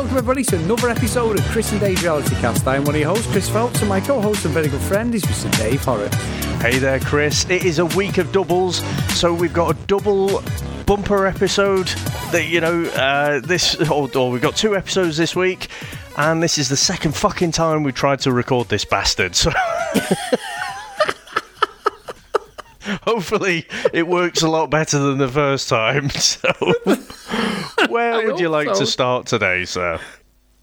welcome everybody to another episode of Chris and Dave's Reality Cast. I'm one of your hosts, Chris Phelps, and my co-host and very good friend is Mr. Dave Horrocks. Hey there, Chris. It is a week of doubles, so we've got a double bumper episode. That you know, uh, this or, or we've got two episodes this week, and this is the second fucking time we've tried to record this bastard. So. Hopefully, it works a lot better than the first time. So, where would you like so. to start today, sir?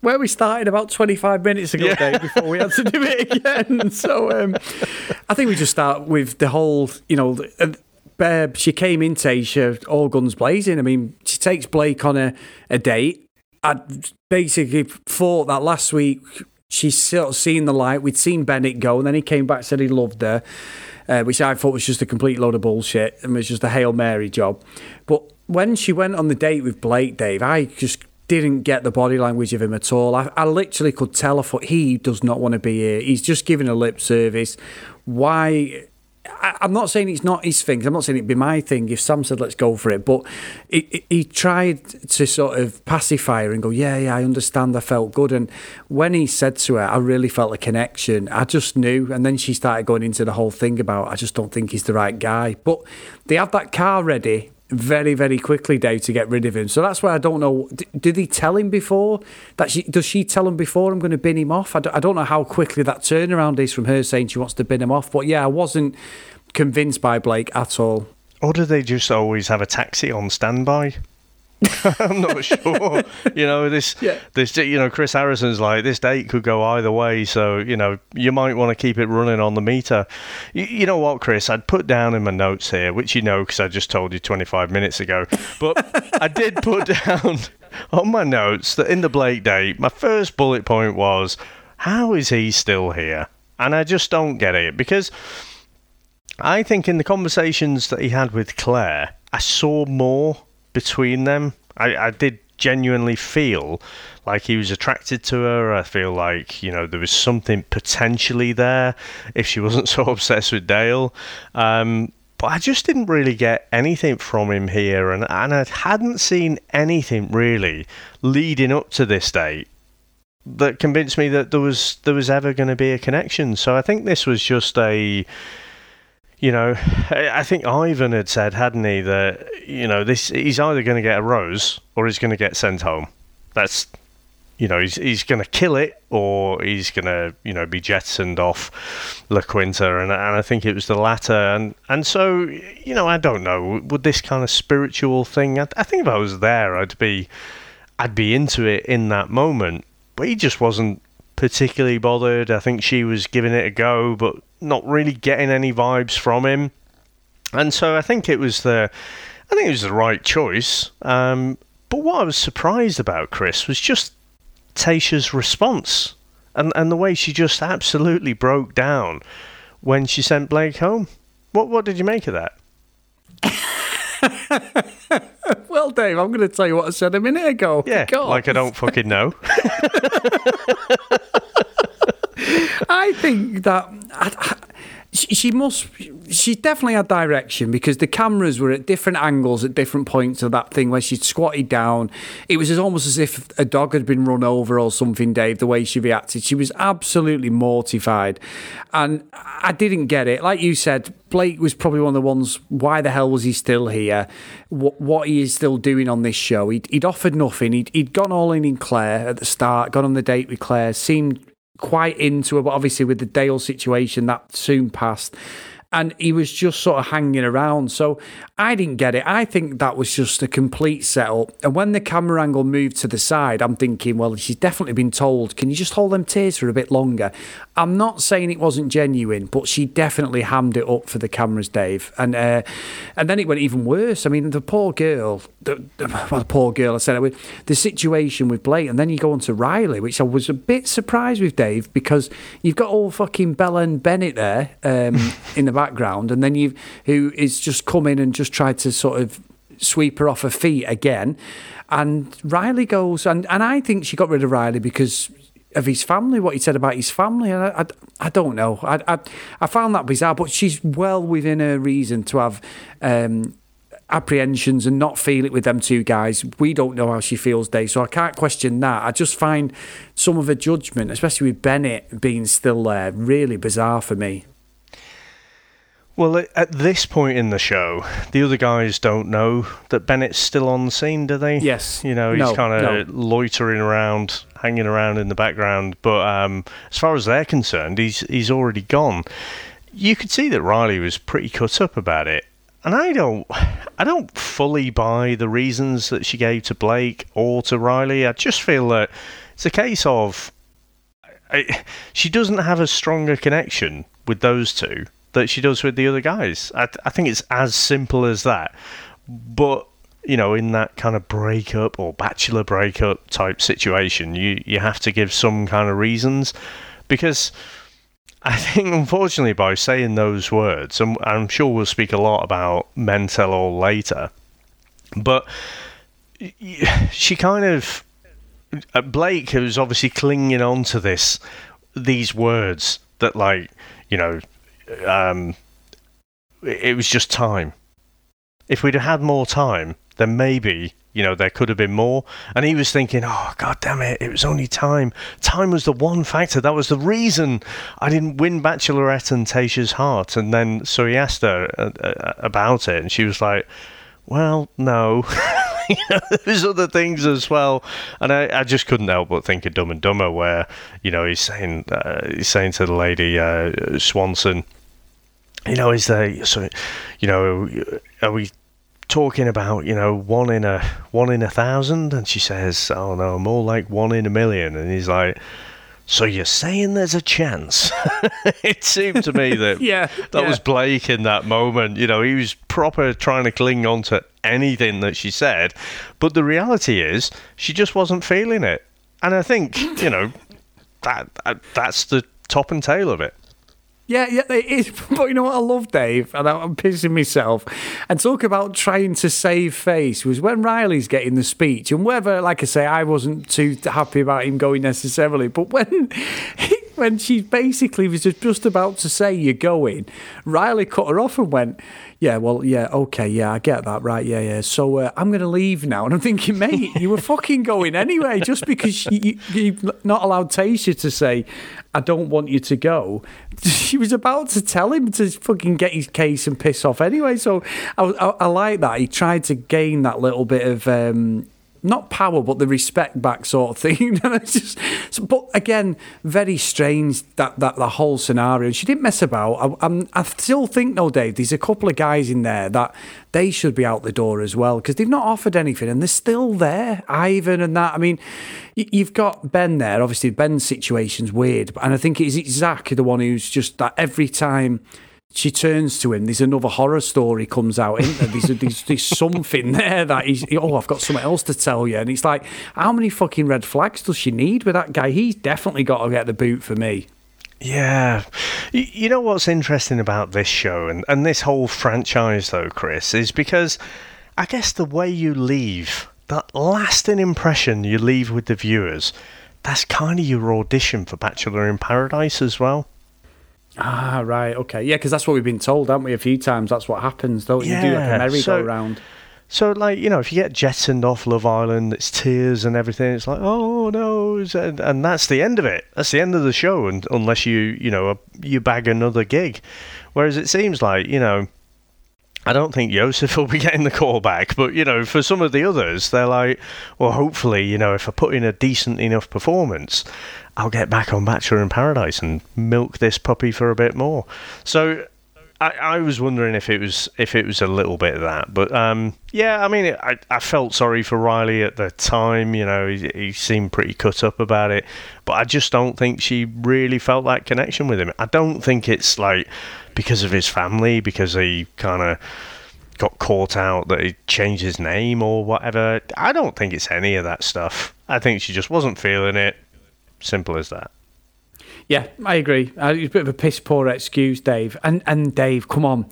Where we started about 25 minutes ago, Yeah. Dave, before we had to do it again. So um, I think we just start with the whole, you know, uh, she came in Tasha, all guns blazing. I mean, she takes Blake on a, a date. I basically thought that last week she's sort of seen the light. We'd seen Bennett go, and then he came back said he loved her, uh, which I thought was just a complete load of bullshit and was just a Hail Mary job. But when she went on the date with Blake, Dave, I just didn't get the body language of him at all. I, I literally could tell. I he does not want to be here. He's just giving a lip service. Why? I, I'm not saying it's not his thing. I'm not saying it'd be my thing if Sam said let's go for it. But he, he- he tried to sort of pacify her and go, yeah, yeah, I understand. I felt good. And when he said to her, I really felt a connection. I just knew. And then she started going into the whole thing about I just don't think he's the right guy. But they had that car ready very, very quickly, Dave, to get rid of him. So that's why I don't know. Did he tell him before? That she does she tell him before I'm going to bin him off? I d- I don't know how quickly that turnaround is from her saying she wants to bin him off. But yeah, I wasn't convinced by Blake at all. Or do they just always have a taxi on standby? I'm not sure. you know, this, Yeah. this, you know, Chris Harrison's like this date could go either way. So you know, you might want to keep it running on the meter. You, you know what, Chris? I'd put down in my notes here, which you know because I just told you 25 minutes ago. But I did put down on my notes that in the Blake date, my first bullet point was, how is he still here? And I just don't get it because. I think in the conversations that he had with Claire, I saw more between them. I, I did genuinely feel like he was attracted to her. I feel like, you know, there was something potentially there if she wasn't so obsessed with Dale. Um, but I just didn't really get anything from him here, and, and I hadn't seen anything really leading up to this date that convinced me that there was there was ever going to be a connection. So I think this was just a you know, I think Ivan had said, hadn't he, that you know this he's either going to get a rose or he's going to get sent home. That's you know he's he's going to kill it or he's going to you know be jettisoned off La Quinta, and and I think it was the latter. And and so you know I don't know would this kind of spiritual thing. I, I think if I was there, I'd be I'd be into it in that moment. But he just wasn't particularly bothered. I think she was giving it a go, but not really getting any vibes from him. And so I think it was the, I think it was the right choice. Um, but what I was surprised about, Chris, was just Tasha's response and and the way she just absolutely broke down when she sent Blake home. What what did you make of that? Well, Dave, I'm going to tell you what I said a minute ago. Yeah, God. like I don't fucking know. I think that I, I- she, she must. She definitely had direction because the cameras were at different angles at different points of that thing where she'd squatted down. It was as almost as if a dog had been run over or something. Dave, the way she reacted, she was absolutely mortified, and I didn't get it. Like you said, Blake was probably one of the ones. Why the hell was he still here? What, what he is still doing on this show? He'd, he'd offered nothing. He'd, he'd gone all in in Claire at the start. Gone on the date with Claire. Seemed quite into it, but obviously with the Dale situation that soon passed. And he was just sort of hanging around. So I didn't get it. I think that was just a complete setup. And when the camera angle moved to the side, I'm thinking, well, she's definitely been told, can you just hold them tears for a bit longer? I'm not saying it wasn't genuine, but she definitely hammed it up for the cameras, Dave. And uh, and then it went even worse. I mean, the poor girl, the, well, the poor girl, I said it the situation with Blake, and then you go on to Riley, which I was a bit surprised with, Dave, because you've got all fucking Bella and Bennett there um, in the background, and then you who is just come in and just tried to sort of sweep her off her feet again. And Riley goes, and, and I think she got rid of Riley because of his family, what he said about his family. And I, I, I don't know. I, I, I found that bizarre, but she's well within her reason to have um, apprehensions and not feel it with them two guys. We don't know how she feels, Dave, so I can't question that. I just find some of her judgment, especially with Bennett being still there, really bizarre for me. Well, at this point in the show, the other guys don't know that Bennett's still on the scene, do they? Yes. You know, he's No, kind of no. loitering around, hanging around in the background. But um, as far as they're concerned, he's he's already gone. You could see that Riley was pretty cut up about it, and I don't, I don't fully buy the reasons that she gave to Blake or to Riley. I just feel that it's a case of I, she doesn't have a stronger connection with those two that she does with the other guys. I, I think it's as simple as that. But you know, in that kind of breakup or bachelor breakup type situation, you you have to give some kind of reasons because. I think, unfortunately, by saying those words, and I'm sure we'll speak a lot about men tell all later, but she kind of uh, Blake who's obviously clinging on to this these words that like you know um it was just time. If we'd have had more time then maybe you know there could have been more. And he was thinking oh god damn it it was only time. Time was the one factor. That was the reason i didn't win bachelorette and tasha's heart. And then so he asked her uh, uh, about it and she was like well no. There's other things as well, and I, I just couldn't help but think of Dumb and Dumber, where you know he's saying uh, he's saying to the lady uh, Swanson, you know, is there so, you know, are we talking about you know one in a one in a thousand? And she says, oh no, more like one in a million, and he's like. So you're saying there's a chance? it seemed to me that Yeah, that yeah. was Blake in that moment. You know, he was proper trying to cling on to anything that she said, but the reality is she just wasn't feeling it. And I think you know that, that that's the top and tail of it. Yeah, yeah, it is. But you know what I love, Dave, and I'm pissing myself. And talk about trying to save face was when Riley's getting the speech, and whether, like I say, I wasn't too happy about him going necessarily, but when. When she basically was just- about to say you're going, Riley cut her off and went, "Yeah, well, yeah, okay, yeah, I get that, right, yeah, yeah. So uh, I'm going to leave now." And I'm thinking, mate, you were fucking going anyway, just because you, you've not allowed Tasha to say, "I don't want you to go." She was about to tell him to fucking get his case and piss off anyway. So I, I, I like that. He tried to gain that little bit of. Um, not power, but the respect back sort of thing. Just, but again, very strange that that the whole scenario. She didn't mess about. I, I'm, still think, though, Dave, there's a couple of guys in there that they should be out the door as well because they've not offered anything and they're still there. Ivan and that. I mean, you've got Ben there. Obviously, Ben's situation's weird, and I think it's, it's Zac, the one who's just that every time she turns to him, there's another horror story comes out. Isn't there? There's, there's, there's something there that he's, oh, I've got something else to tell you. And it's like, how many fucking red flags does she need with that guy? He's definitely got to get the boot for me. Yeah. You know what's interesting about this show and, and this whole franchise, though, Chris, is because I guess the way you leave, that lasting impression you leave with the viewers, that's kind of your audition for Bachelor in Paradise as well. Ah, right, okay, yeah, because that's what we've been told, haven't we? A few times that's what happens, don't you? You do like a merry-go-round. So, like, you know, if you get jettisoned off Love Island, it's tears and everything. It's like, oh no, and, and that's the end of it. That's the end of the show, and unless you, you know, you bag another gig. Whereas it seems like, you know, I don't think Joseph will be getting the call back, but you know, for some of the others, they're like, well, hopefully, you know, if I put in a decent enough performance, I'll get back on Bachelor in Paradise and milk this puppy for a bit more. So. I, I was wondering if it was if it was a little bit of that, but um, yeah, I mean, I, I felt sorry for Riley at the time. You know, he, he seemed pretty cut up about it, but I just don't think she really felt that connection with him. I don't think it's like because of his family, because he kind of got caught out that he changed his name or whatever. I don't think it's any of that stuff. I think she just wasn't feeling it. Simple as that. Yeah, I agree. Uh, It's a bit of a piss poor excuse, Dave. And and Dave, come on,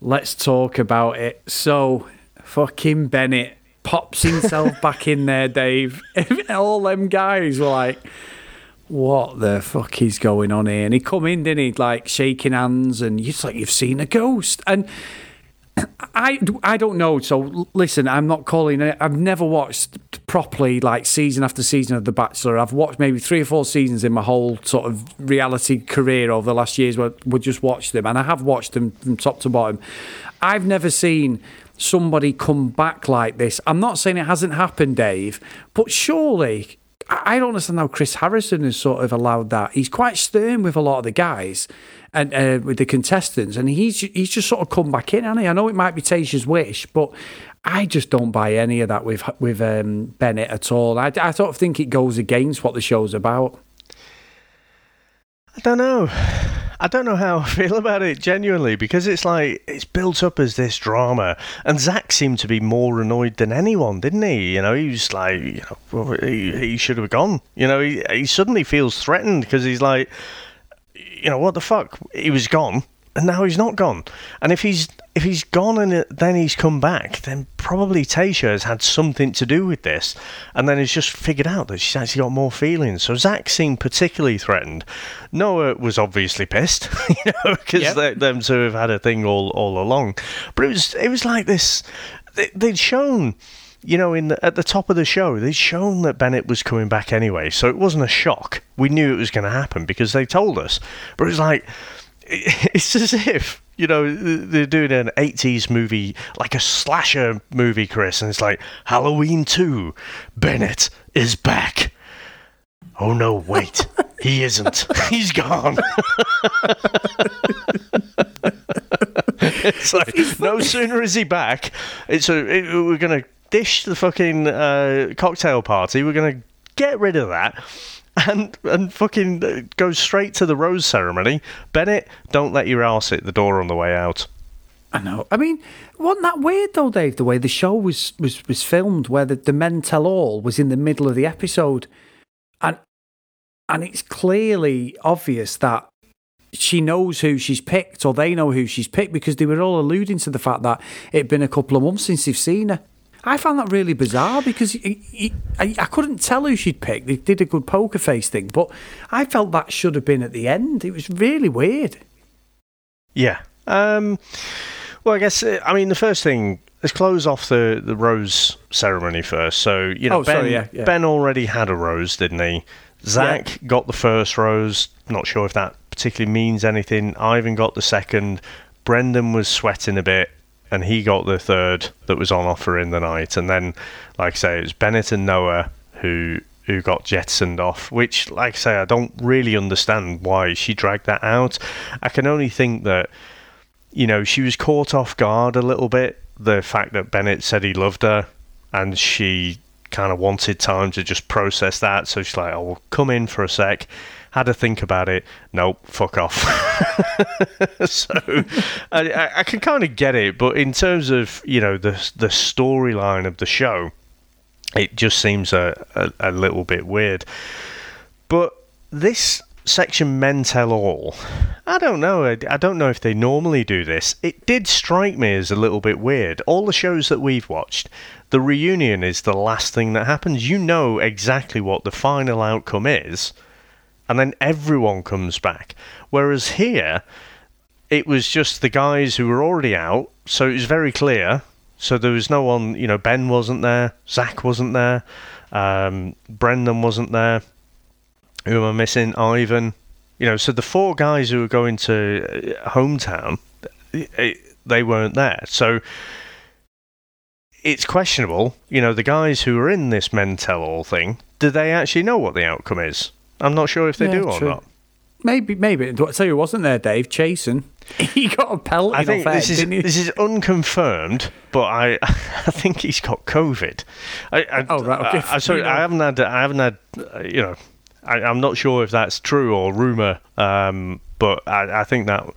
let's talk about it. So, fucking Bennett pops himself back in there, Dave. All them guys were like, "What the fuck is going on here?" And he come in, didn't he? Like shaking hands, and it's like you've seen a ghost. And I, I don't know. So listen, I'm not calling it. I've never watched properly like season after season of The Bachelor. I've watched maybe three or four seasons in my whole sort of reality career over the last years where we just watched them, and I have watched them from top to bottom. I've never seen somebody come back like this. I'm not saying it hasn't happened, Dave, but surely I don't understand how Chris Harrison has sort of allowed that. He's quite stern with a lot of the guys and uh, with the contestants, and he's he's just sort of come back in, he? I know it might be Tayshia's wish, but I just don't buy any of that with with um, Bennett at all. I, I sort of think it goes against what the show's about. I don't know. I don't know how I feel about it genuinely because it's like it's built up as this drama, and Zac seemed to be more annoyed than anyone, didn't he? You know, he was like, you know, he, he should have gone. You know, he, he suddenly feels threatened because he's like, you know, what the fuck? He was gone, and now he's not gone. And if he's if he's gone and then he's come back, then probably Tayshia has had something to do with this, and then has just figured out that she's actually got more feelings. So Zac seemed particularly threatened. Noah was obviously pissed, you know, because yep. them two have had a thing all all along. But it was it was like this. They, they'd shown you know, in the, at the top of the show, they'd shown that Bennett was coming back anyway, so it wasn't a shock. We knew it was going to happen because they told us. But it was like, it's as if you know they're doing an 80s movie like a slasher movie chris and it's like halloween 2 bennett is back. Oh no wait. He isn't. He's gone. It's like no sooner is he back. It's a it, we're gonna dish the fucking uh, cocktail party. We're gonna get rid of that and and fucking uh, goes straight to the rose ceremony. Bennett, don't let your ass hit the door on the way out. I know. I mean, wasn't that weird though, Dave? The way the show was was was filmed, where the, the men tell all was in the middle of the episode, and and it's clearly obvious that she knows who she's picked, or they know who she's picked, because they were all alluding to the fact that it'd been a couple of months since they've seen her. I found that really bizarre because he, he, I, I, couldn't tell who she'd picked. They did a good poker face thing, but I felt that should have been at the end. It was really weird. Yeah. Um, well, I guess, uh, I mean, the first thing, let's close off the, the rose ceremony first. So, you know, oh, ben, sorry, yeah, yeah. ben already had a rose, didn't he? Zac yeah. got the first rose. Not sure if that particularly means anything. Ivan got the second. Brendan was sweating a bit and he got the third that was on offer in the night. And then, like I say, it was Bennett and Noah who who got jettisoned off. Which, like I say, I don't really understand why she dragged that out. I can only think that you know she was caught off guard a little bit. The fact that Bennett said he loved her, and she kind of wanted time to just process that. So she's like, "Oh, will come in for a sec." Had to think about it. Nope, fuck off. so I, I can kind of get it, but in terms of you know the the storyline of the show, it just seems a, a, a little bit weird. But this section men tell all. I don't know. I, I, don't know if they normally do this. It did strike me as a little bit weird. All the shows that we've watched, the reunion is the last thing that happens. You know exactly what the final outcome is and then everyone comes back. Whereas here, it was just the guys who were already out, so it was very clear. So there was no one, you know, Ben wasn't there, Zac wasn't there, um, Brendan wasn't there. Who am I missing? Ivan. You know, so the four guys who were going to uh, hometown, they weren't there. So it's questionable. You know, the guys who are in this men tell all thing, do they actually know what the outcome is? I'm not sure if they yeah, do or not. Maybe, maybe. I tell you, wasn't there, Dave? Chasen. He got a pelt. I think this is this is unconfirmed, but I I think he's got COVID. I, I, oh right. Okay. I, sorry, I haven't had I haven't had uh, you know. I, am not sure if that's true or rumor, um, but I, I think that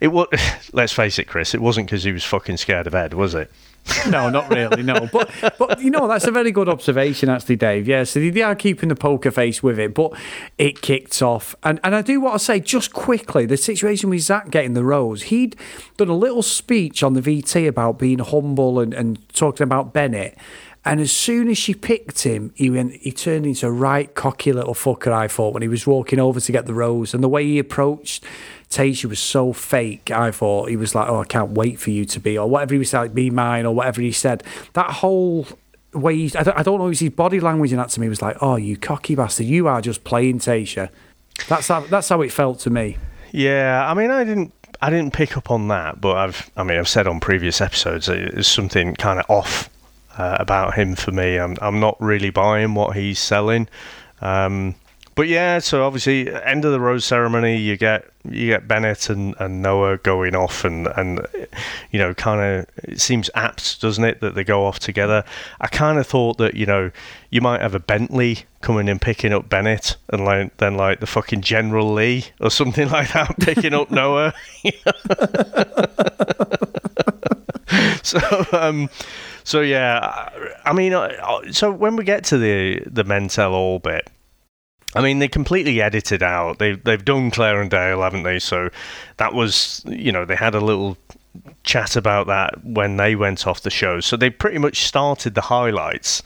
it was. Let's face it, Chris. It wasn't because he was fucking scared of Ed, was it? no, not really. No, but but you know that's a very good observation, actually, Dave. Yeah, so they are keeping the poker face with it, but it kicked off. And and I do want to say just quickly the situation with Zac getting the rose. He'd done a little speech on the VT about being humble and, and talking about Bennett. And as soon as she picked him, he went. He turned into a right cocky little fucker. I thought when he was walking over to get the rose, and the way he approached Tayshia was so fake. I thought he was like, "Oh, I can't wait for you to be," or whatever he was like, "Be mine," or whatever he said. That whole way, he, I, don't, I don't know, his body language in that to me was like, "Oh, you cocky bastard, you are just playing Tayshia." That's how, that's how it felt to me. Yeah, I mean, I didn't I didn't pick up on that, but I've I mean I've said on previous episodes there's something kind of off uh, about him for me. I'm I'm not really buying what he's selling. Um, but yeah, so obviously end of the rose ceremony, you get you get Bennett and, and Noah going off, and and you know, kind of it seems apt, doesn't it, that they go off together. I kind of thought that you know you might have a Bentley coming and picking up Bennett, and like then like the fucking General Lee or something like that picking up Noah. so um, so yeah, I mean, so when we get to the the men tell all bit I mean, they completely edited out. They they've done Claire and Dale, haven't they? So that was, you know, they had a little chat about that when they went off the show. So they pretty much started the highlights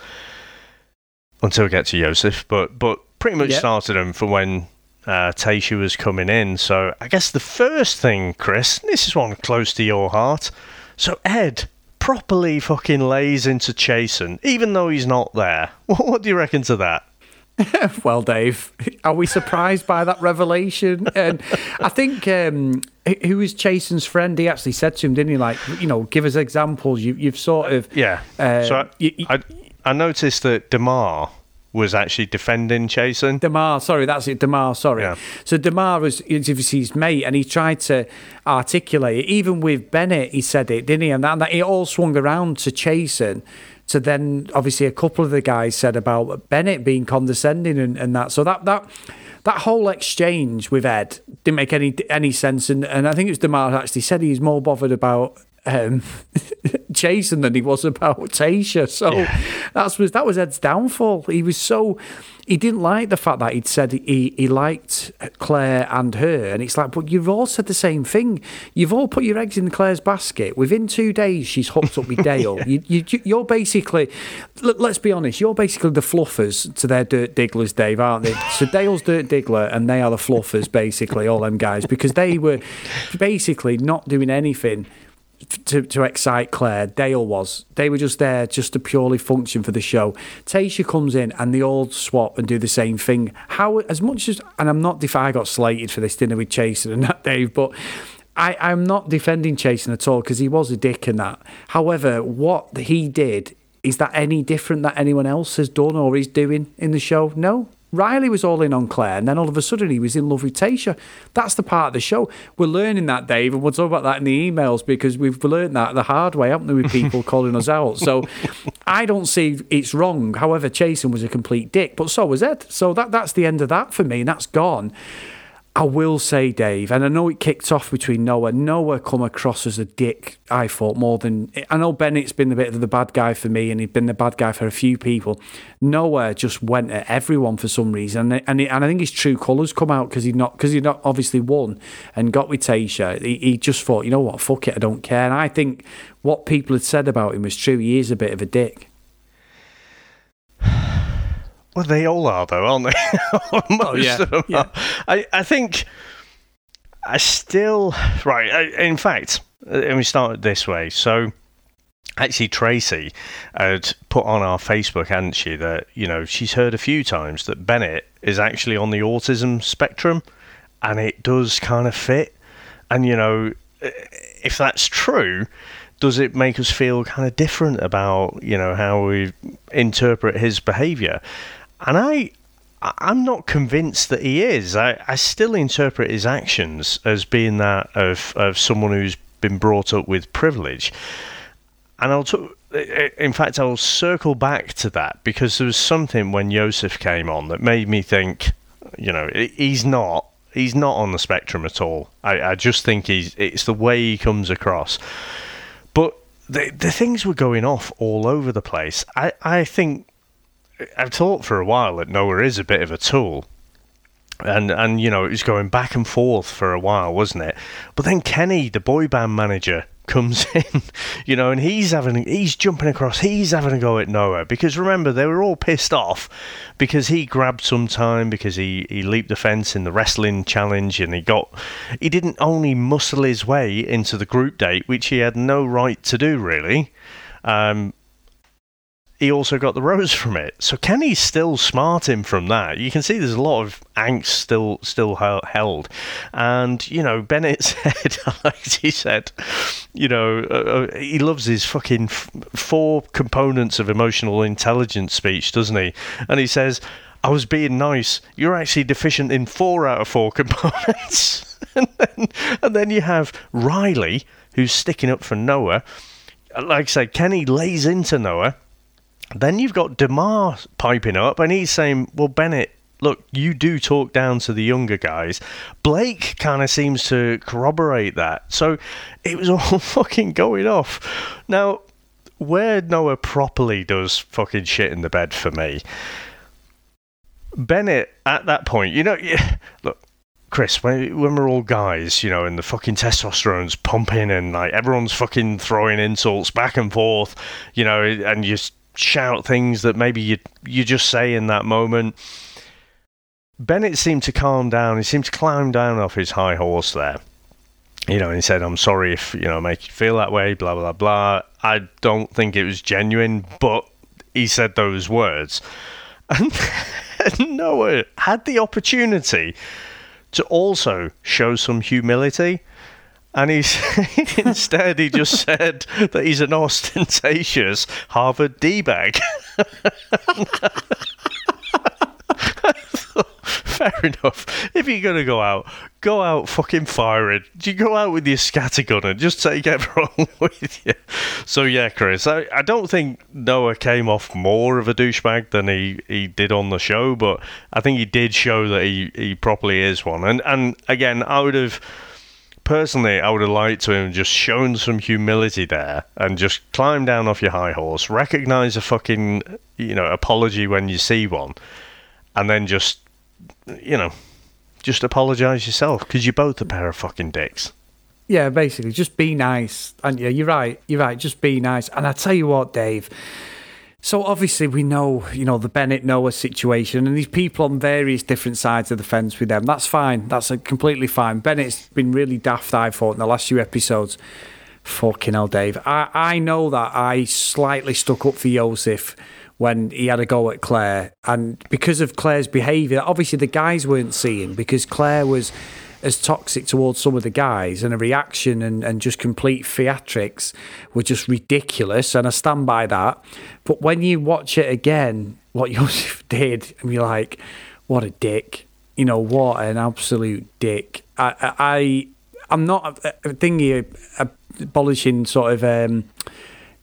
until we get to Joseph, but but pretty much yep. started them for when uh, was coming in. So I guess the first thing, Chris, this is one close to your heart. So Ed properly fucking lays into Chasen, even though he's not there. What, what do you reckon to that? well, Dave, are we surprised by that revelation? And I think um, who was Chasen's friend? He actually said to him, didn't he? Like, you know, give us examples. You, have sort of yeah. Uh, so I, you, I, I noticed that Demar was actually defending Chasen. Demar, sorry, that's it. Demar, sorry. Yeah. So Demar was obviously his mate, and he tried to articulate it. Even with Bennett, he said it, didn't he? And that, and that it all swung around to Chasen to then obviously a couple of the guys said about Bennett being condescending and, and that. So that that that whole exchange with Ed didn't make any any sense. And, and I think it was Demar actually said he's more bothered about um, Chasen than he was about Tayshia. So yeah. that's was that was Ed's downfall. He was so he didn't like the fact that he'd said he, he liked Claire and her, and it's like, but you've all said the same thing. You've all put your eggs in Claire's basket. Within two days, she's hooked up with Dale. yeah. you, you, are basically, let's be honest, you're basically the fluffers to their Dirk Digglers, Dave, aren't they? So Dale's Dirk Diggler, and they are the fluffers, basically, all them guys, because they were basically not doing anything to, to excite Clare. Dale was. They were just there just to purely function for the show. Tasha comes in and they all swap and do the same thing. How, as much as, and I'm not, if I got slated for this dinner with Chasen and that, Dave, but I, I'm not defending Chasen at all because he was a dick in that. However, what he did, is that any different that anyone else has done or is doing in the show? No. Riley was all in on Claire, and then all of a sudden he was in love with Tasha. That's the part of the show. We're learning that, Dave, and we'll talk about that in the emails because we've learned that the hard way, haven't we, with people calling us out. So I don't see it's wrong. However, Chasen was a complete dick, but so was Ed. So that that's the end of that for me, and that's gone. I will say, Dave, and I know it kicked off between Noah. Noah come across as a dick, I thought, more than. I know Bennett's been a bit of the bad guy for me, and he'd been the bad guy for a few people. Noah just went at everyone for some reason, and, and, and I think his true colours come out because he not because he not obviously won and got with Tayshia. He, he just thought, you know what, fuck it, I don't care. And I think what people had said about him was true. He is a bit of a dick. Well, they all are, though, aren't they? Most oh, yeah. of them yeah. I, I think I still. Right. I, in fact, uh, let me start this way. So, actually, Tracy had put on our Facebook, hadn't she, that, you know, she's heard a few times that Bennett is actually on the autism spectrum, and it does kind of fit. And, you know, if that's true, does it make us feel kind of different about you know how we interpret his behavior and I I'm not convinced that he is. I, I still interpret his actions as being that of, of someone who's been brought up with privilege. And I'll talk, in fact, I'll circle back to that because there was something when Yosef came on that made me think, you know, he's not. He's not on the spectrum at all. I, I just think he's. It's the way he comes across. But the the things were going off all over the place. I, I think I've thought for a while that Noah is a bit of a tool. And and you know, it was going back and forth for a while, wasn't it? But then Kenny, the boy band manager, comes in, you know, and he's having, he's jumping across, he's having a go at Noah because remember they were all pissed off because he grabbed some time because he he leaped the fence in the wrestling challenge and he got, he didn't only muscle his way into the group date, which he had no right to do really. Um, he also got the rose from it. So Kenny's still smarting from that. You can see there's a lot of angst still still held. And, you know, Bennett said, like he said, you know, uh, uh, he loves his fucking f- four components of emotional intelligence speech, doesn't he? And he says, I was being nice. You're actually deficient in four out of four components. and, then, and then you have Riley, who's sticking up for Noah. Like I said, Kenny lays into Noah then you've got Demar piping up, and he's saying, "Well, Bennett, look, you do talk down to the younger guys." Blake kind of seems to corroborate that. So it was all fucking going off. Now, where Noah properly does fucking shit in the bed for me, Bennett at that point, you know, yeah, look. Chris, when, we're all guys, you know, and the fucking testosterone's pumping and like everyone's fucking throwing insults back and forth, you know, and you shout things that maybe you you just say in that moment. Bennett seemed to calm down. He seemed to climb down off his high horse there. You know, he said, "I'm sorry if you know make you feel that way." Blah blah blah. I don't think it was genuine, but he said those words, and Noah had the opportunity to also show some humility and he's instead he just said that he's an ostentatious Harvard d bag. Fair enough. If you're gonna go out, go out fucking firing. Do you go out with your scattergun and just take everyone with you. So yeah, Chris, I, I don't think Noah came off more of a douchebag than he, he did on the show, but I think he did show that he, he properly is one. And and again, I would have personally, I would have liked to have just shown some humility there and just climb down off your high horse, recognize a fucking, you know, apology when you see one, and then just, you know, just apologize yourself because you're both a pair of fucking dicks. Yeah, basically, just be nice. And yeah, you're right. You're right. Just be nice. And I tell you what, Dave so obviously we know, you know, the Bennett Noah situation and these people on various different sides of the fence with them. That's fine. That's uh, completely fine. Bennett's been really daft, I thought, in the last few episodes. Fucking hell, Dave. I, I know that I slightly stuck up for Joseph when he had a go at Claire. And because of Claire's behaviour, obviously the guys weren't seeing because Claire was as toxic towards some of the guys, and a reaction and, and just complete theatrics were just ridiculous. And I stand by that. But when you watch it again, what Joseph did, and you're like, what a dick. You know, what an absolute dick. I, I, I'm not thinking abolishing sort of um,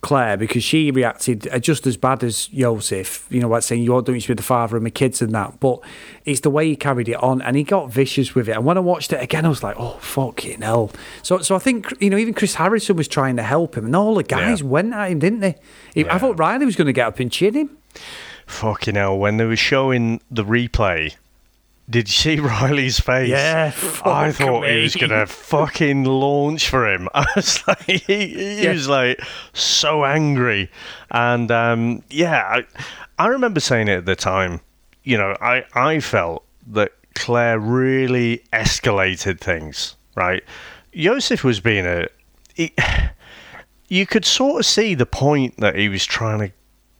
Claire because she reacted uh, just as bad as Joseph, you know, like saying, You doing this with the father of my kids and that. But it's the way he carried it on and he got vicious with it. And when I watched it again, I was like, Oh, fucking hell. So, so I think, you know, even Chris Harrison was trying to help him and all the guys yeah. went at him, didn't they? Yeah. I thought Riley was going to get up and chin him. Fucking hell. When they were showing the replay, did you see Riley's face? Yeah, I thought me. he was gonna fucking launch for him. I was like, he, he yeah. was like so angry, and um, yeah, I, I remember saying it at the time. You know, I I felt that Claire really escalated things. Right, Joseph was being a. He, you could sort of see the point that he was trying to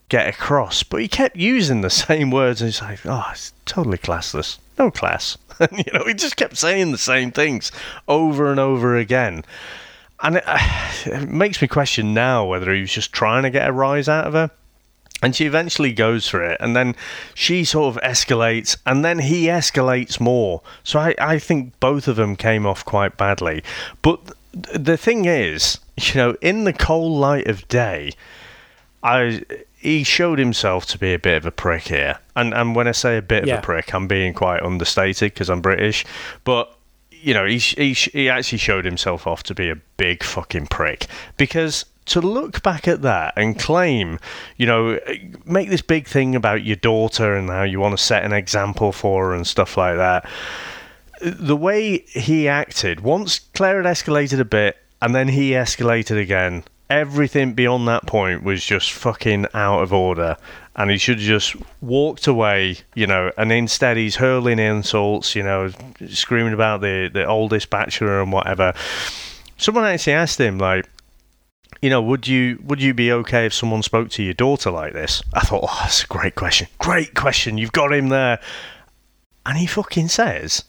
get across, but he kept using the same words, and he's like, "Oh, it's totally classless." no class. And, you know, he just kept saying the same things over and over again. And it, it, makes me question now whether he was just trying to get a rise out of her. And she eventually goes for it, and then she sort of escalates, and then he escalates more. So I, I think both of them came off quite badly. But th- the thing is, you know, in the cold light of day, I he showed himself to be a bit of a prick here. And and when I say a bit yeah. of a prick, I'm being quite understated because I'm British. But you know, he, he he actually showed himself off to be a big fucking prick because to look back at that and claim, you know, make this big thing about your daughter and how you want to set an example for her and stuff like that. The way he acted, once Claire had escalated a bit, and then he escalated again. Everything beyond that point was just fucking out of order, and he should just walked away, you know. And instead, he's hurling insults, you know, screaming about the the oldest bachelor and whatever. Someone actually asked him, like, you know, would you would you be okay if someone spoke to your daughter like this? I thought, oh, that's a great question. Great question. You've got him there. And he fucking says,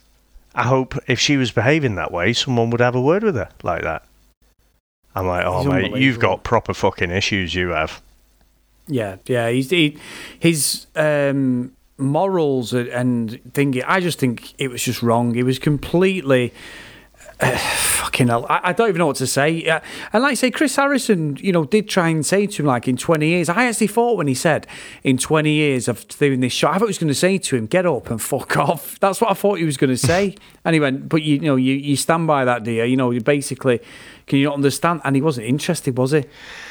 I hope if she was behaving that way, someone would have a word with her like that. I'm like, oh He's mate, you've got proper fucking issues. You have. Yeah, yeah. He's he, his um, morals and thinking. I just think it was just wrong. It was completely. Uh, fucking hell. I, I don't even know what to say. Uh, and like I say, Chris Harrison, you know, did try and say to him, like, in 20 years. I actually thought when he said, in 20 years of doing this show, I thought he was going to say to him, get up and fuck off. That's what I thought he was going to say. and he went, but you, you know, you, you stand by that, dear. You know, you basically, can you not understand? And he wasn't interested, was he?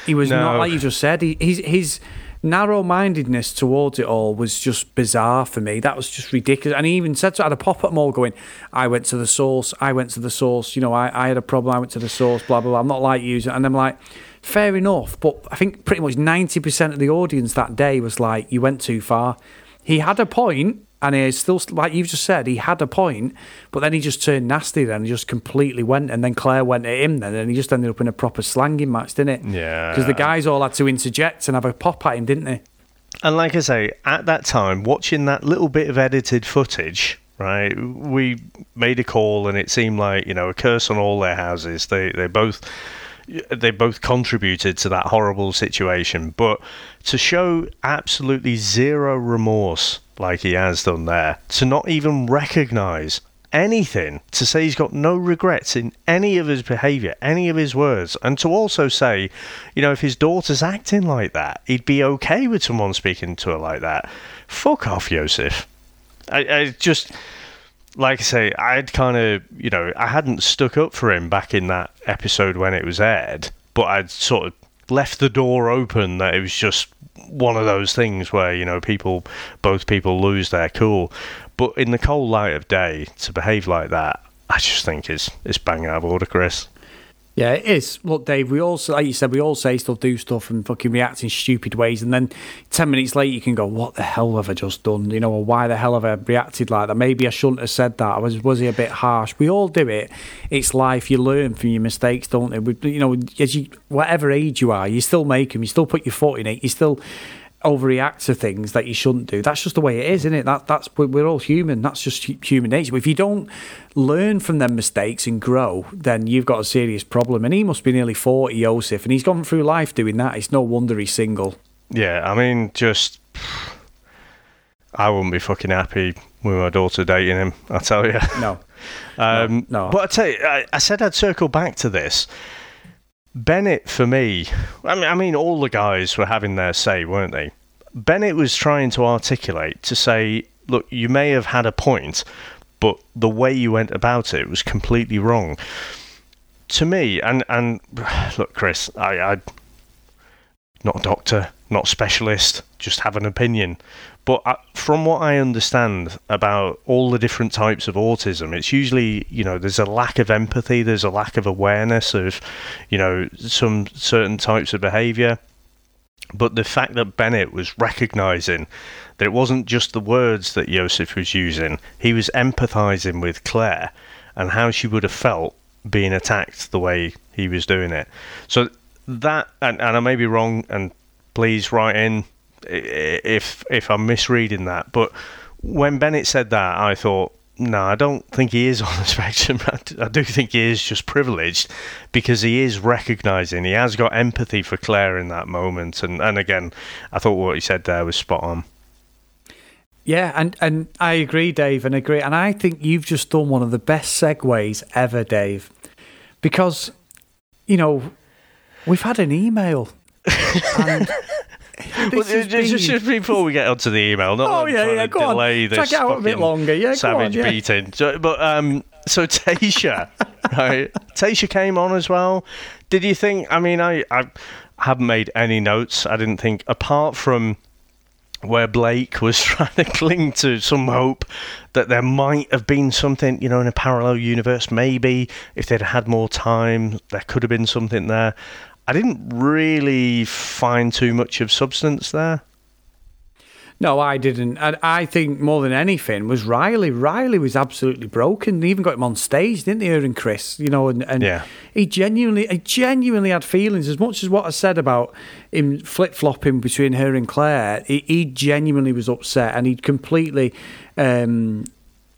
He was No. not, like you just said. He, he's, his narrow mindedness towards it all was just bizarre for me. That was just ridiculous. And he even said to I had a pop up mall going, I went to the source, I went to the source, you know, I, I had a problem, I went to the source, blah, blah, blah. I'm not like you. And I'm like, fair enough. But I think pretty much 90% of the audience that day was like, you went too far. He had a point, and he still, like you've just said, he had a point, but then he just turned nasty then, he just completely went. And then Claire went at him then, and he just ended up in a proper slanging match, didn't it? Yeah. Because the guys all had to interject and have a pop at him, didn't they? And like I say, at that time, watching that little bit of edited footage, right, we made a call, and it seemed like you know a curse on all their houses. They they both they both contributed to that horrible situation, but to show absolutely zero remorse like he has done there, to not even recognise anything, to say he's got no regrets in any of his behaviour, any of his words, and to also say, you know, if his daughter's acting like that, he'd be okay with someone speaking to her like that. Fuck off, Joseph. I, I just like I say, I'd kind of, you know, I hadn't stuck up for him back in that episode when it was aired, but I'd sort of left the door open that it was just one of those things where, you know, people, both people lose their cool. But in the cold light of day, to behave like that, I just think is it's bang out of order, Chris. Yeah, it is. Look, Dave, we all, like you said, we all say stuff, do stuff, and fucking react in stupid ways. And then 10 minutes later, you can go, what the hell have I just done? You know, or why the hell have I reacted like that? Maybe I shouldn't have said that. Was, was he a bit harsh? We all do it. It's life. You learn from your mistakes, don't? We, you know, as you, whatever age you are, you still make them. You still put your foot in it. You still overreact to things that you shouldn't do. That's just the way it is, isn't it? That that's we're, all human. That's just human nature. But if you don't learn from them mistakes and grow, then you've got a serious problem. And he must be nearly forty, Joseph, and he's gone through life doing that. It's no wonder he's single. Yeah, I mean, just I wouldn't be fucking happy with my daughter dating him. I tell you. No, Um, No, no. But I tell you, I, I said I'd circle back to this. Bennett, for me, I mean, I mean, all the guys were having their say, weren't they? Bennett was trying to articulate to say, look, you may have had a point, but the way you went about it was completely wrong. To me, and and look, Chris, I, I not a doctor, not specialist, just have an opinion. But uh, from what I understand about all the different types of autism, it's usually, you know, there's a lack of empathy, there's a lack of awareness of, you know, some certain types of behavior. But the fact that Bennett was recognizing that it wasn't just the words that Joseph was using, he was empathizing with Claire and how she would have felt being attacked the way he was doing it. So that, and, and I may be wrong, and please write in i- i- if if I'm misreading that. But when Bennett said that, I thought, no, I don't think he is on the spectrum. I do think he is just privileged because he is recognizing, he has got empathy for Claire in that moment. And, and again, I thought what he said there was spot on. Yeah, and, and I agree, Dave, and agree. And I think you've just done one of the best segues ever, Dave, because you know we've had an email. and Well, just, been- just before we get onto the email, not Oh, yeah, yeah, go on. delay Drag this it out a bit longer. Yeah, savage on, yeah. beating. So, but um, so Tasha, right? Tasha came on as well. Did you think? I mean, I I haven't made any notes. I didn't think apart from where Blake was trying to cling to some hope that there might have been something, you know, in a parallel universe. Maybe if they'd had more time, there could have been something there. I didn't really find too much of substance there. No, I didn't. And I think more than anything was Riley. Riley was absolutely broken. They even got him on stage, didn't they, her and Chris? You know, and, and Yeah. he genuinely, he genuinely had feelings. As much as what I said about him flip flopping between her and Claire, he, he genuinely was upset, and he'd completely. Um,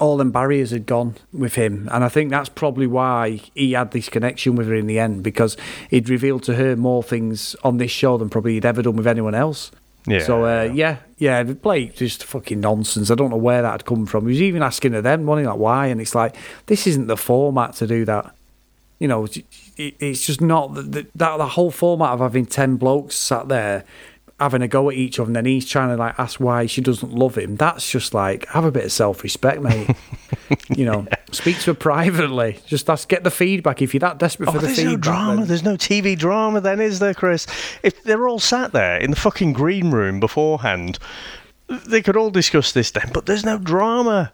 all them barriers had gone with him, and I think that's probably why he had this connection with her in the end because he'd revealed to her more things on this show than probably he'd ever done with anyone else. Yeah, So uh, yeah. yeah, yeah, Blake just fucking nonsense. I don't know where that had come from. He was even asking her then, wanting like why, and it's like this isn't the format to do that. You know, it's just not the, the, that the whole format of having ten blokes sat there having a go at each other, and then he's trying to like ask why she doesn't love him. That's just like have a bit of self respect, mate. you know, speak to her privately. Just ask, get the feedback if you're that desperate Oh, for the there's feedback. no drama. then- There's no TV drama, then, is there, Chris? If they're all sat there in the fucking green room beforehand, they could all discuss this then. But there's no drama.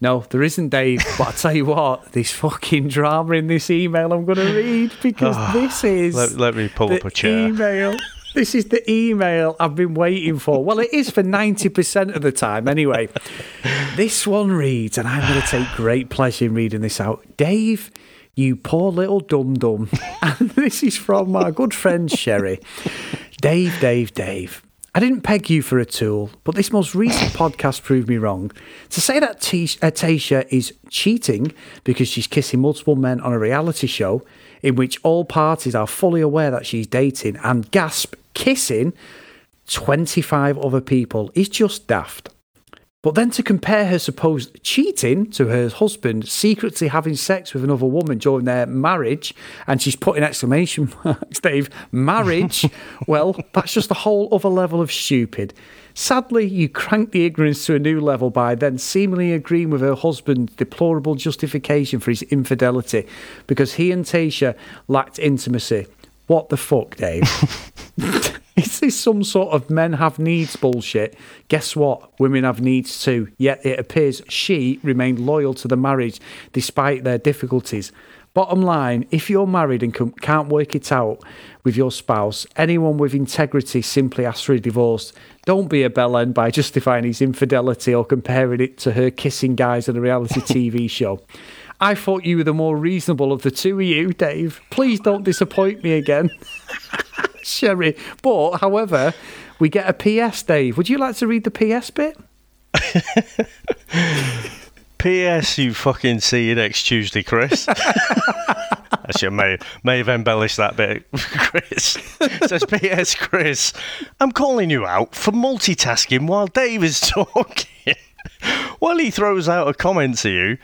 No, there isn't, Dave. But I tell you what, this fucking drama in this email I'm going to read because this is Let, let me pull up a chair. email. This is the email I've been waiting for. Well, it is for 90% of the time anyway. This one reads, and I'm going to take great pleasure in reading this out. Dave, you poor little dum dum. And this is from my good friend Sherry. Dave, Dave, Dave. I didn't peg you for a tool, but this most recent podcast proved me wrong. To say that uh, Tasha is cheating because she's kissing multiple men on a reality show in which all parties are fully aware that she's dating and gasp, kissing 25 other people is just daft. But then to compare her supposed cheating to her husband secretly having sex with another woman during their marriage, and she's putting exclamation marks, Dave, marriage, well, that's just a whole other level of stupid. Sadly, you crank the ignorance to a new level by then seemingly agreeing with her husband's deplorable justification for his infidelity because he and Tasha lacked intimacy. What the fuck, Dave? Is this some sort of men have needs bullshit? Guess what? Women have needs too. Yet it appears she remained loyal to the marriage despite their difficulties. Bottom line, if you're married and can- can't work it out with your spouse, anyone with integrity simply asks for a divorce. Don't be a bellend by justifying his infidelity or comparing it to her kissing guys on a reality TV show. I thought you were the more reasonable of the two of you, Dave. Please don't disappoint me again. Sherry. But, however, we get a PS, Dave. Would you like to read the PS bit? P.S. You fucking see you next Tuesday, Chris. Actually, I may, may have embellished that bit, Chris. It says, P.S. Chris, I'm calling you out for multitasking while Dave is talking. while he throws out a comment to you,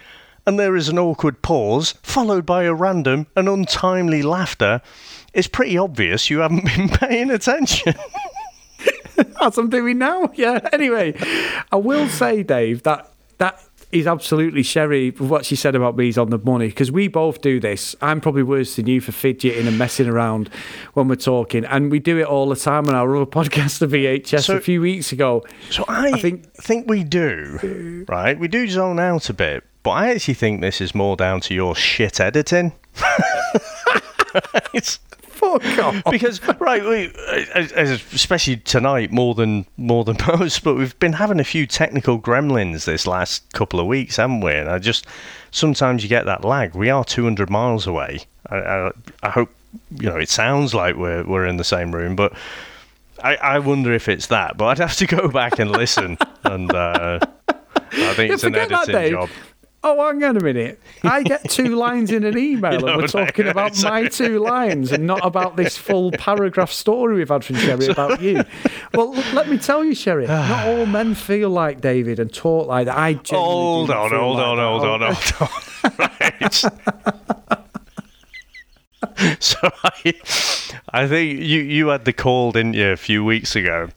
and there is an awkward pause, followed by a random and untimely laughter, it's pretty obvious you haven't been paying attention. That's I'm doing now. Yeah. Anyway, I will say, Dave, that that is absolutely Sherry. What she said about me is on the money because we both do this. I'm probably worse than you for fidgeting and messing around when we're talking, and we do it all the time on our other podcast, the VHS, So- a few weeks ago. So I, think- think we do, uh, right? We do zone out a bit, but I actually think this is more down to your shit editing. Fuck because right, we, as- as- especially tonight more than more than most, but we've been having a few technical gremlins this last couple of weeks, haven't we? And I just sometimes you get that lag. We are 200 miles away. I, I, I hope you know it sounds like we're we're in the same room, but. I, I wonder if it's that, but I'd have to go back and listen, and uh, I think Yeah, it's an editing job. Oh, hang on a minute. I get two lines in an email, You and we're talking about my two lines and not about this full paragraph story we've had from Sherry about you. Well, let me tell you, Sherry, not all men feel like David and talk like that. I Hold on, hold like on, hold on, Oh, hold on. Right. so I, I think you you had the call, didn't you, a few weeks ago?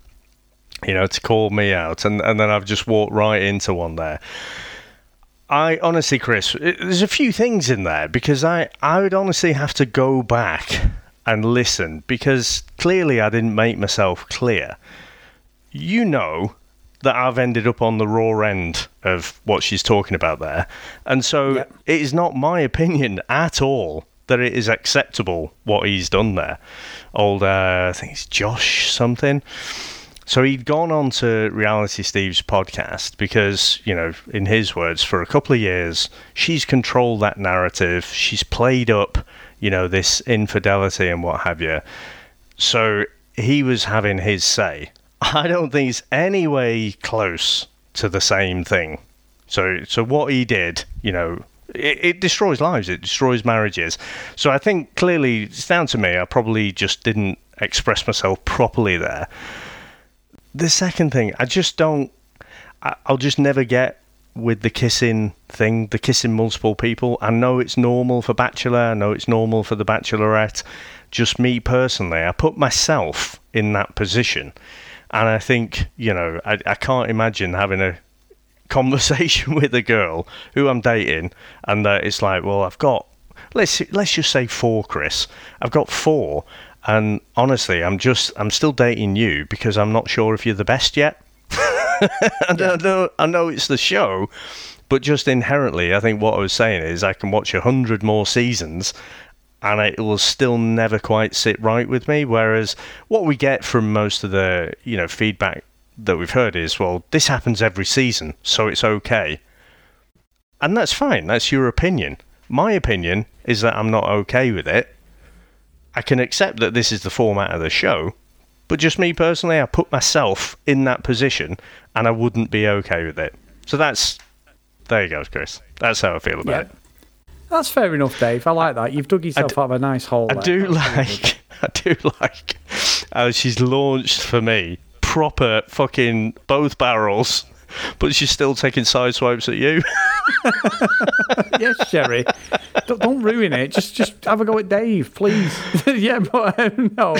You know, to call me out, and and then I've just walked right into one there. I honestly, Chris, it- there's a few things in there because I I would honestly have to go back and listen because clearly I didn't make myself clear you know that I've ended up on the raw end of what she's talking about there. And so Yep. it is not my opinion at all that it is acceptable what he's done there. Old, uh, I think it's Josh something. So he'd gone on to Reality Steve's podcast because, you know, in his words, for a couple of years, she's controlled that narrative. She's played up, you know, this infidelity and what have you. So he was having his say. I don't think it's any way close to the same thing. So, so what he did, you know, it, it destroys lives. It destroys marriages. So I think clearly it's down to me. I probably just didn't express myself properly there. The second thing, I just don't. I, I'll just never get with the kissing thing, the kissing multiple people. I know it's normal for Bachelor. I know it's normal for the Bachelorette. Just me personally, I put myself in that position, and I think you know I, I can't imagine having a conversation with a girl who I'm dating, and uh, it's like, well, I've got let's let's just say four, Chris. I've got four, and honestly, I'm just I'm still dating you because I'm not sure if you're the best yet. and I know I know it's the show, but just inherently, I think what I was saying is I can watch a hundred more seasons. And it will still never quite sit right with me. Whereas what we get from most of the you know feedback that we've heard is, well, this happens every season, so it's okay. And that's fine, that's your opinion. My opinion is that I'm not okay with it. I can accept that this is the format of the show, but just me personally, I put myself in that position and I wouldn't be okay with it. So that's. There you go, Chris. That's how I feel about Yeah. it. That's fair enough, Dave. I like that. You've dug yourself d- out of a nice hole. I there. do That's like. I do like how she's launched for me proper fucking both barrels, but she's still taking side swipes at you. yes, Sherry. don't, don't ruin it. Just just have a go at Dave, please. yeah, but um, no,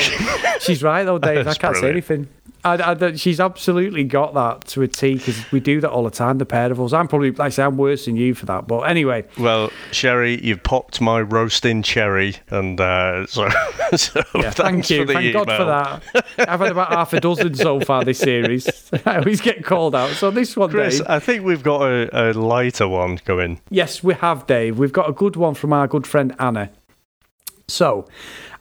she's right though, Dave. I can't say anything. I, I, she's absolutely got that to a T because we do that all the time. The pair of us. I'm probably like I say I'm worse than you for that. But anyway, Well, Sherry, you've popped my roasting cherry, and uh, so, so yeah, thank you. Thank God for that. I've had about half a dozen so far this series. I always get called out. So this one, Chris, Dave. I think we've got a, a lighter one going. Yes, we have, Dave. We've got a good one from our good friend Anna. So,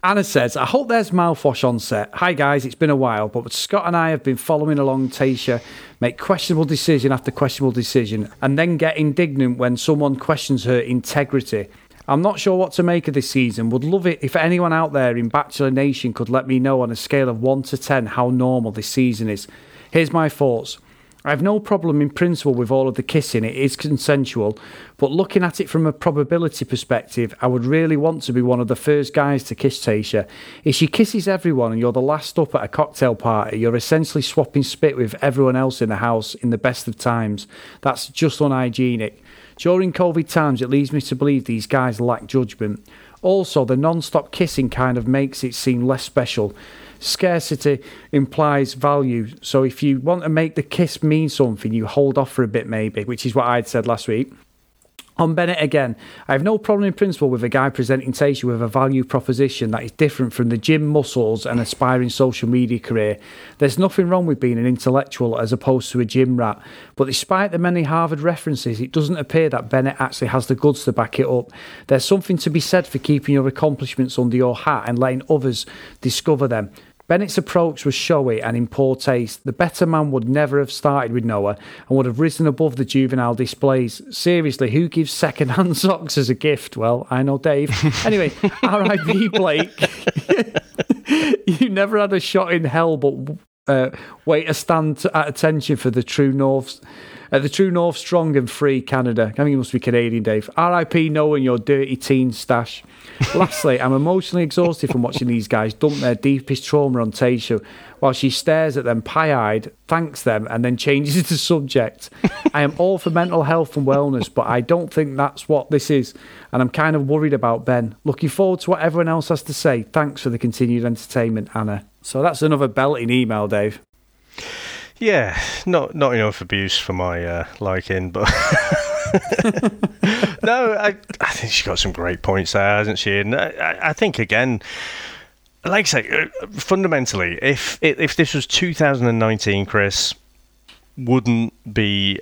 Anna says, I hope there's mouthwash on set. Hi, guys, it's been a while, but Scott and I have been following along Tasha make questionable decision after questionable decision and then get indignant when someone questions her integrity. I'm not sure what to make of this season. Would love it if anyone out there in Bachelor Nation could let me know on a scale of 1 to 10 how normal this season is. Here's my thoughts. I have no problem in principle with all of the kissing, it is consensual, but looking at it from a probability perspective, I would really want to be one of the first guys to kiss Tasha. If she kisses everyone and you're the last up at a cocktail party, you're essentially swapping spit with everyone else in the house in the best of times. That's just unhygienic. During COVID times, it leads me to believe these guys lack judgment. Also, the non stop kissing kind of makes it seem less special. Scarcity implies value. So if you want to make the kiss mean something, you hold off for a bit, maybe, which is what I'd said last week. On Bennett again, I have no problem in principle with a guy presenting Tasha with a value proposition that is different from the gym muscles and aspiring social media career. There's nothing wrong with being an intellectual as opposed to a gym rat, but despite the many Harvard references, it doesn't appear that Bennett actually has the goods to back it up. There's something to be said for keeping your accomplishments under your hat and letting others discover them. Bennett's approach was showy and in poor taste. The better man would never have started with Noah and would have risen above the juvenile displays. Seriously, who gives second hand socks as a gift? Well, I know Dave. Anyway, R.I.P. Blake. you never had a shot in hell, but uh, wait a stand at attention for the true North. Uh, the true North, strong and free Canada. I think you must be Canadian, Dave. R.I.P. Noah and your dirty teen stache. Lastly, I'm emotionally exhausted from watching these guys dump their deepest trauma on Tasha while she stares at them pie eyed, thanks them, and then changes the subject. I am all for mental health and wellness, but I don't think that's what this is. And I'm kind of worried about Ben. Looking forward to what everyone else has to say. Thanks for the continued entertainment, Anna. So that's another belting email, Dave. Yeah, not not enough abuse for my uh, liking, but no, I I think she's got some great points there, hasn't she? And I, I- think again, like I say, uh, fundamentally, if if this was 2019, Chris wouldn't be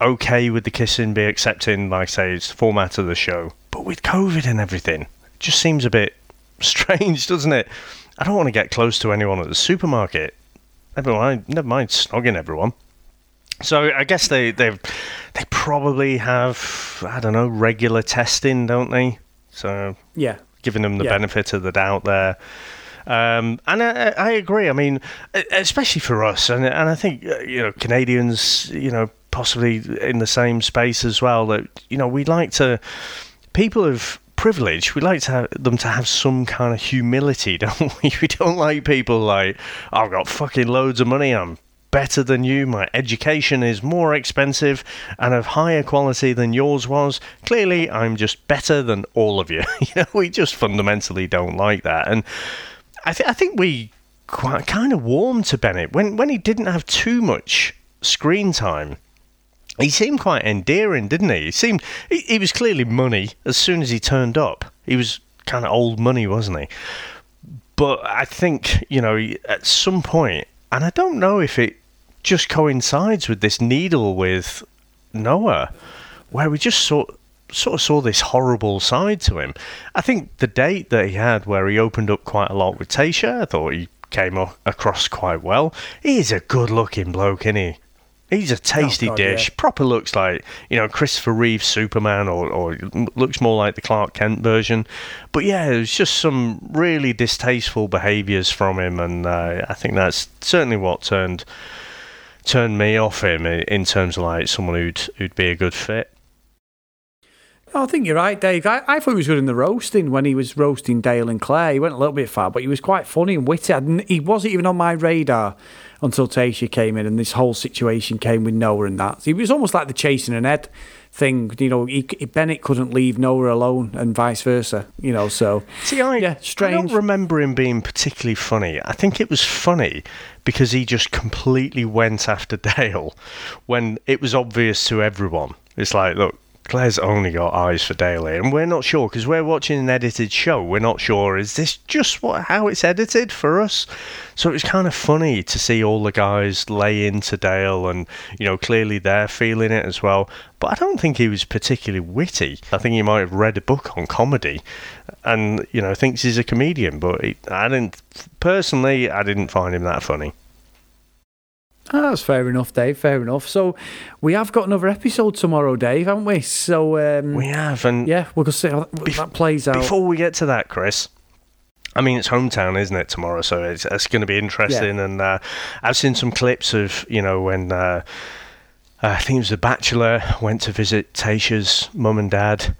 okay with the kissing, be accepting, like I say, it's the format of the show. But with COVID and everything, it just seems a bit strange, doesn't it? I don't want to get close to anyone at the supermarket. Never mind, never mind snogging everyone. So I guess they they they probably have I don't know regular testing, don't they? So yeah, giving them the Yeah. benefit of the doubt there. Um, and I, I agree. I mean, especially for us, and and I think uh, you know Canadians, you know, possibly in the same space as well. That you know we like to people of privilege. We like to have them to have some kind of humility, don't we? We don't like people like I've got fucking loads of money. I'm better than you. My education is more expensive and of higher quality than yours was. Clearly, I'm just better than all of you. you know, we just fundamentally don't like that. And I, th- I think we quite kind of warmed to Bennett when when he didn't have too much screen time. He seemed quite endearing, didn't he? He seemed he, he was clearly money as soon as he turned up. He was kind of old money, wasn't he? But I think you know at some point, and I don't know if it just coincides with this needle with Noah, where we just sort sort of saw this horrible side to him. I think the date that he had where he opened up quite a lot with Tasha, I thought he came across quite well. He is a good looking bloke, isn't he? He's a tasty Oh, God, dish. yeah. Proper looks like you know Christopher Reeve Superman, or or looks more like the Clark Kent version. But yeah, it was just some really distasteful behaviours from him, and uh, I think that's certainly what turned turned me off him in terms of like someone who'd who'd be a good fit. No, I think you're right, Dave. I, I thought he was good in the roasting when he was roasting Dale and Clare. He went a little bit far, but he was quite funny and witty. I he wasn't even on my radar until Tasha came in and this whole situation came with Noah and that. He was almost like the Chasen an Ed thing. You know, he, Bennett couldn't leave Noah alone and vice versa. You know, so See, I, Yeah, I strange. don't remember him being particularly funny. I think it was funny because he just completely went after Dale when it was obvious to everyone. It's like, look, Clare's only got eyes for Dale and we're not sure because we're watching an edited show. We're not sure is this just what how it's edited for us. So it was kind of funny to see all the guys lay into Dale, and you know clearly they're feeling it as well. But I don't think he was particularly witty. I think he might have read a book on comedy, and you know thinks he's a comedian. But he, I didn't personally. I didn't find him that funny. Ah, that's fair enough, Dave. Fair enough. So we have got another episode tomorrow, Dave, haven't we? So um, We have, and yeah, we'll see how that, Bef- that plays out. Before we get to that, Chris, I mean, it's hometown, isn't it, tomorrow? So it's, it's going to be interesting. And uh, I've seen some clips of, you know, when uh, I think it was The Bachelor went to visit Tasha's mum and dad.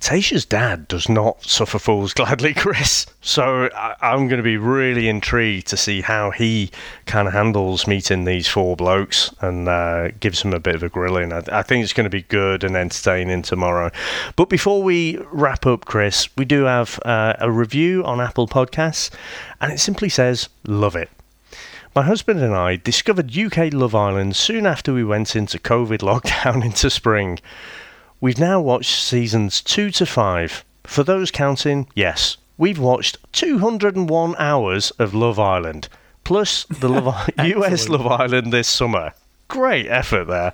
Tasha's dad does not suffer fools gladly, Chris. So I, I'm going to be really intrigued to see how he kind of handles meeting these four blokes and uh, gives them a bit of a grilling. I, I think it's going to be good and entertaining tomorrow. But before we wrap up, Chris, we do have uh, a review on Apple Podcasts, and it simply says, Love it. My husband and I discovered UK Love Island soon after we went into COVID lockdown into spring. We've now watched seasons 2 to 5. For those counting, yes, we've watched 201 hours of Love Island, plus the Love I- US Love Island this summer. Great effort there.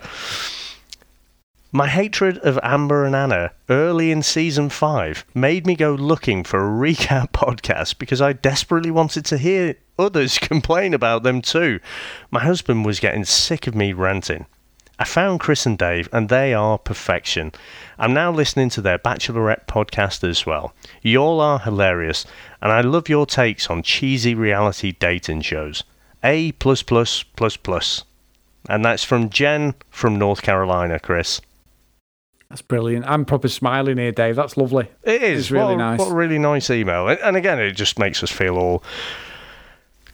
My hatred of Amber and Anna early in season 5 made me go looking for a recap podcast because I desperately wanted to hear others complain about them too. My husband was getting sick of me ranting. I found Chris and Dave, and they are perfection. I'm now listening to their Bachelorette podcast as well. You all are hilarious, and I love your takes on cheesy reality dating shows. A plus plus plus plus. And that's from Jen from North Carolina, Chris. That's brilliant. I'm proper smiling here, Dave. That's lovely. It is It's really what, nice. What a really nice email, and, and again, it just makes us feel all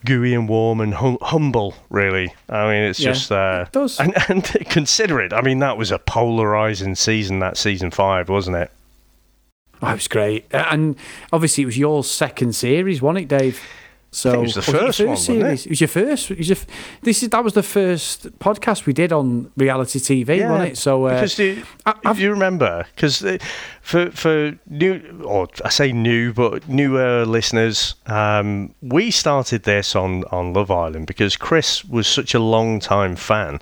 gooey and warm and hum- humble. Really, I mean, it's Yeah, just uh, it does. And, and consider it. I mean, that was a polarizing season. That season five, wasn't it? That was great. And obviously, it was your second series, wasn't it, Dave? So it was the it first one, wasn't it? series. It was your first. Was your, this is that was the first podcast we did on reality TV, wasn't it? So uh, because I- if you remember, because for for new or I say new, but newer listeners, um, we started this on on Love Island because Chris was such a long time fan,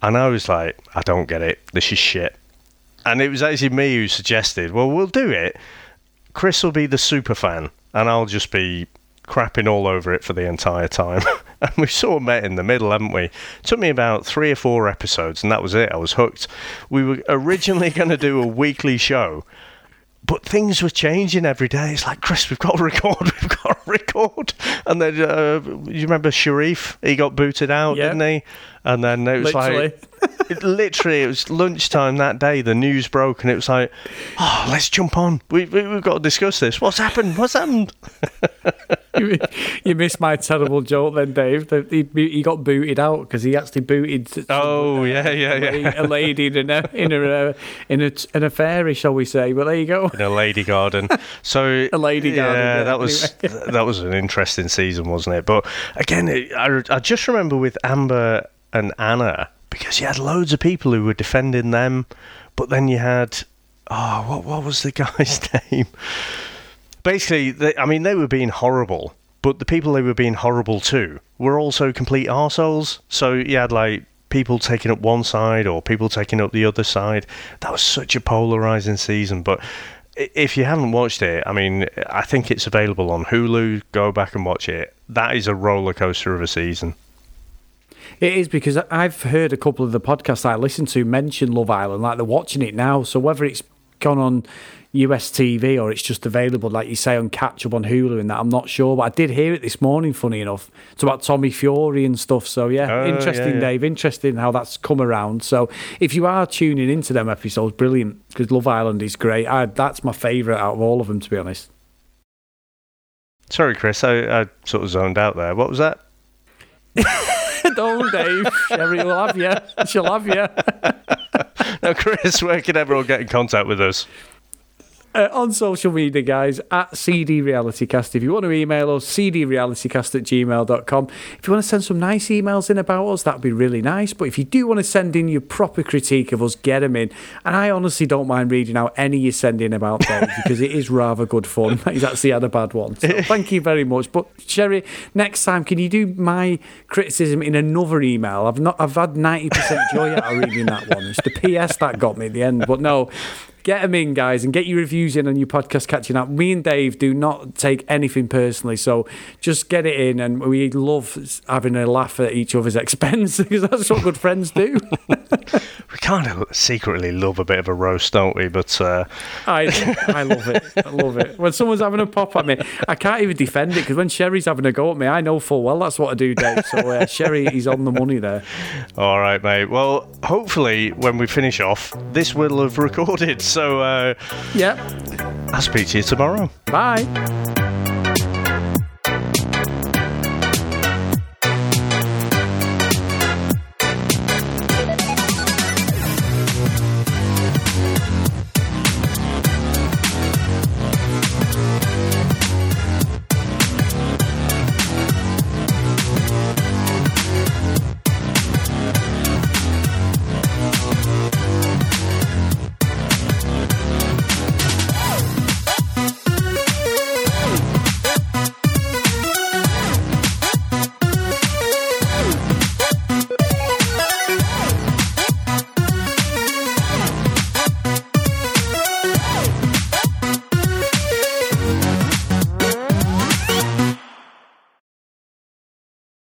and I was like, I don't get it. This is shit. And it was actually me who suggested, well, we'll do it. Chris will be the super fan, and I'll just be crapping all over it for the entire time. and we sort of met in the middle, haven't we? took me about three or four episodes, and that was it. I was hooked. We were originally going to do a weekly show, but things were changing every day. It's like, Chris, we've got to record, we've got to record. And then, uh, you remember Sherif? He got booted out, Yep. didn't he? And then it was Literally. like, it, literally, it was lunchtime that day. The news broke, and it was like, oh, let's jump on. We, we, we've got to discuss this. What's happened? What's happened? you, you missed my terrible joke then, Dave. That he, he got booted out because he actually booted. Oh, yeah, yeah, yeah. a lady in a in a uh, in a in a fairy, shall we say? But there you go. in a lady garden. So A lady garden, Yeah, that was that was an interesting season, wasn't it? But again, it, I, I just remember with Amber and Anna because you had loads of people who were defending them, but then you had oh, what what was the guy's name? Basically, they, I mean, they were being horrible. But the people they were being horrible to were also complete arseholes. So you had like people taking up one side or people taking up the other side. That was such a polarizing season. But if you haven't watched it, I mean, I think it's available on Hulu. Go back and watch it. That is a roller coaster of a season. It is because I've heard a couple of the podcasts I listen to mention Love Island, like they're watching it now. So whether it's gone on US TV or it's just available, like you say, on catch up on Hulu and that, I'm not sure. But I did hear it this morning, funny enough. It's about Tommy Fury and stuff. So yeah, Oh, interesting, yeah, yeah. Dave. Interesting how that's come around. So if you are tuning into them episodes, brilliant because Love Island is great. I, that's my favourite out of all of them, to be honest. Sorry, Chris, I, I sort of zoned out there. What was that? Don't, Dave. Sherry will have you. She'll have you. Now, Chris, where can everyone get in contact with us? Uh, on social media, guys, at CD Realitycast. If you want to email us, cdrealitycast at gmail.com. If you want to send some nice emails in about us, that'd be really nice. But if you do want to send in your proper critique of us, get them in. And I honestly don't mind reading out any you send in about Dave because it is rather good fun. He's actually had a bad one. So thank you very much. But Sherry, next time, can you do my criticism in another email? I've not. I've had 90% joy out of reading that one. It's the PS that got me at the end. But no. Get them in, guys, and get your reviews in on your podcast catching up. Me and Dave do not take anything personally, so just get it in, and we love having a laugh at each other's expense because that's what good friends do. We kind of secretly love a bit of a roast, don't we? But uh, I, I love it. I love it. When someone's having a pop at me, I can't even defend it because when Sherry's having a go at me, I know full well that's what I do, Dave. So uh, Sherry, he's on the money there. All right, mate. Well, hopefully, when we finish off, this will have recorded. So uh, Yep. I'll speak to you tomorrow. Bye.